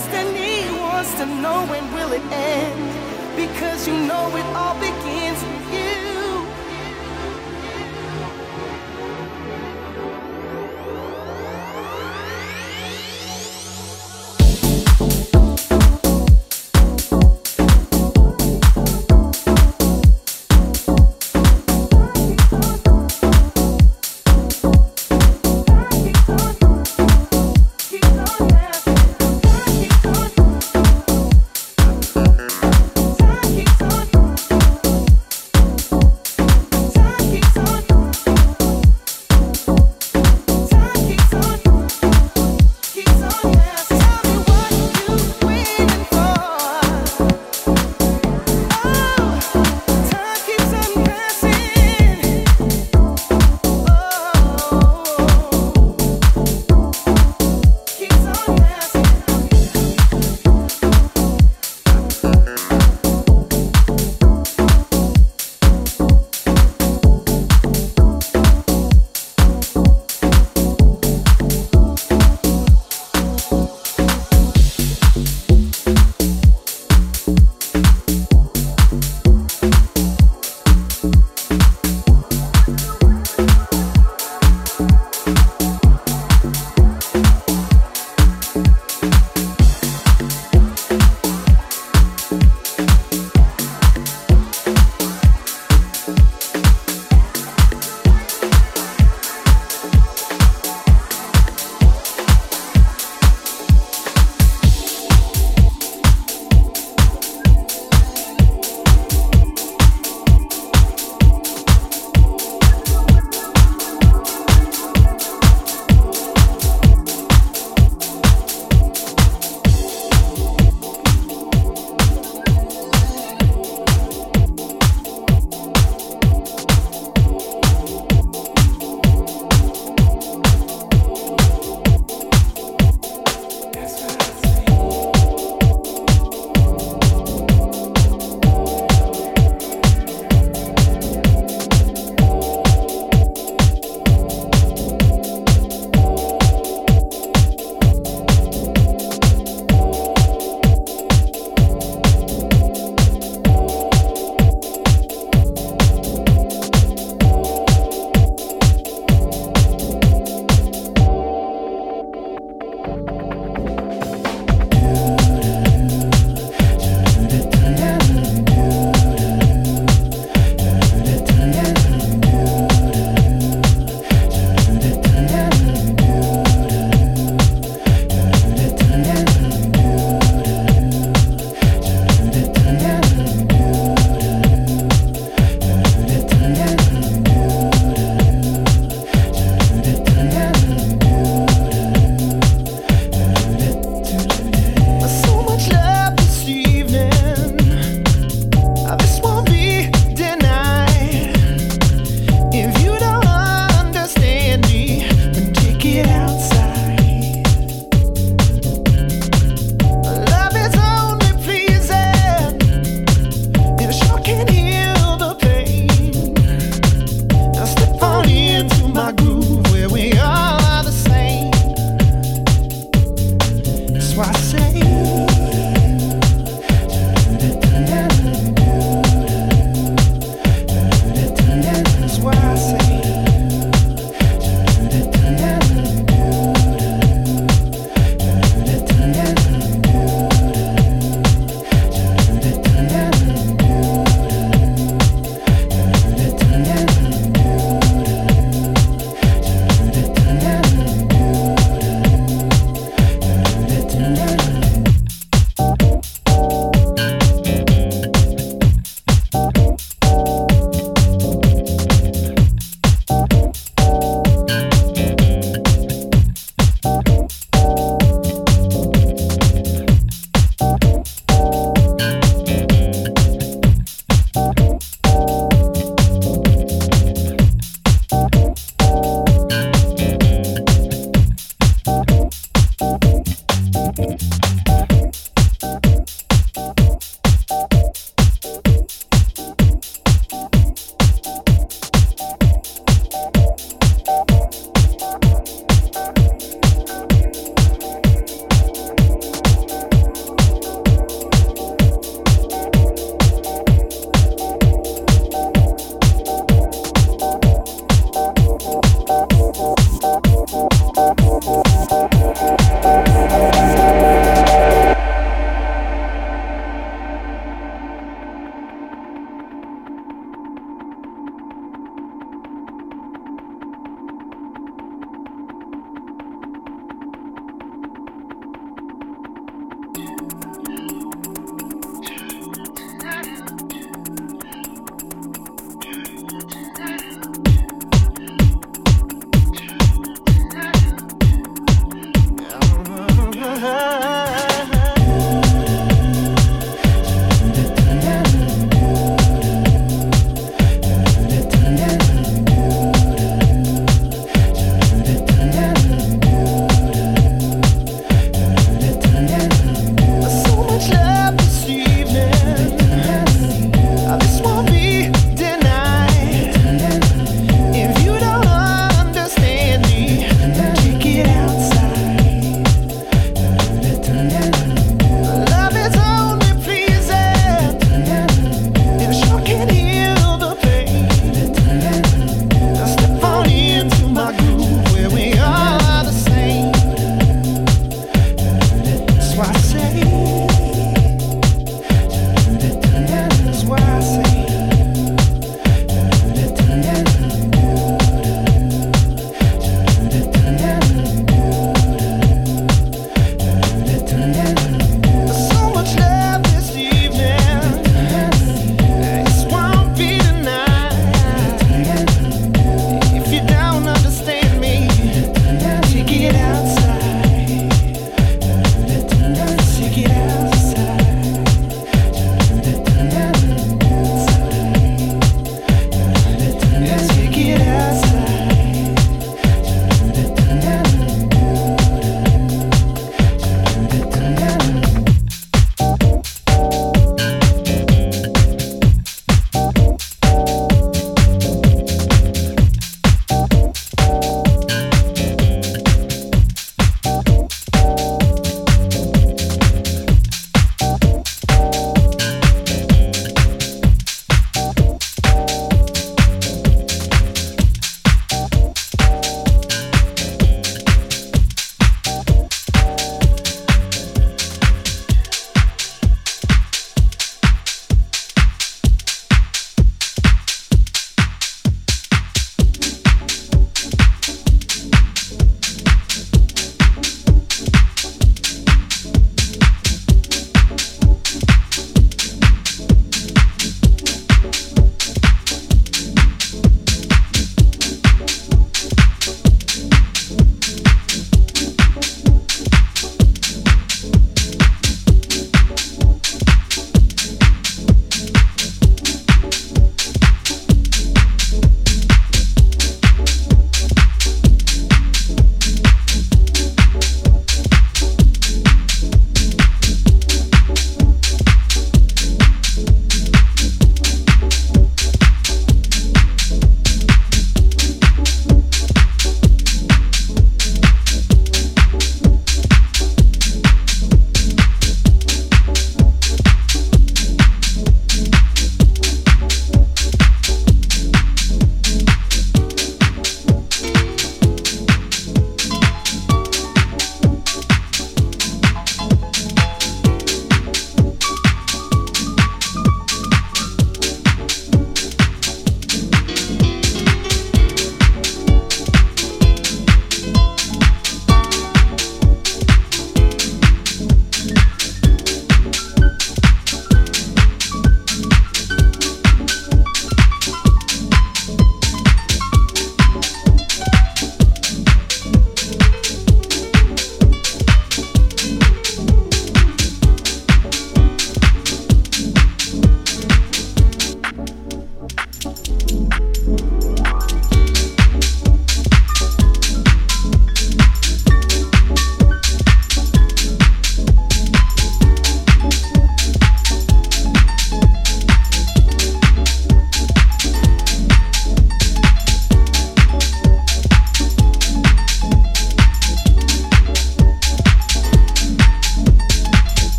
destiny wants to know when will it end. Because you know it all begins.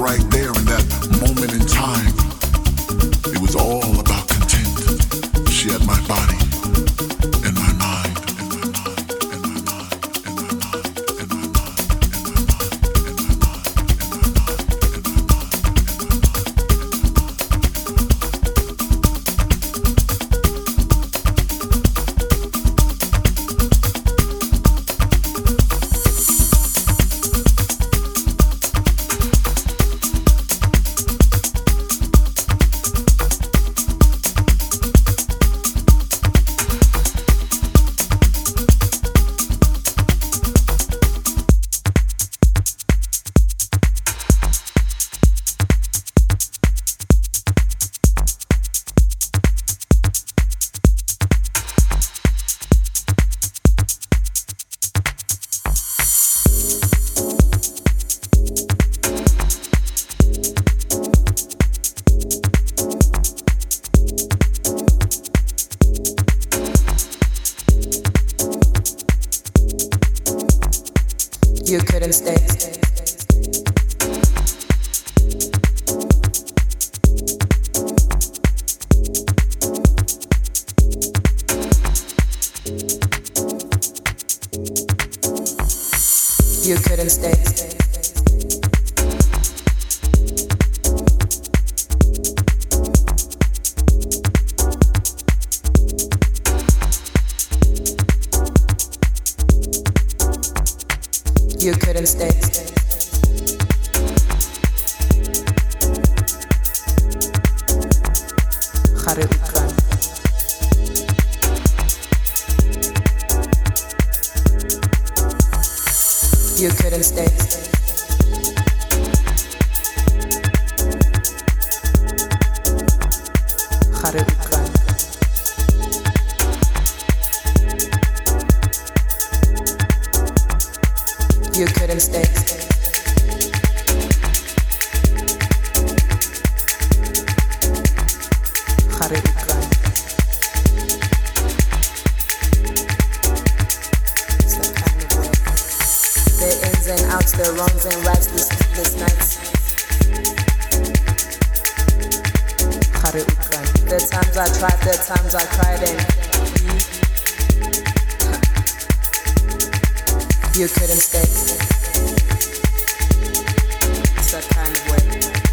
right there in that moment in time. rights their wrongs and rights their sleepless nights. The times I tried, the times I cried, and you couldn't stay. It's that kind of way.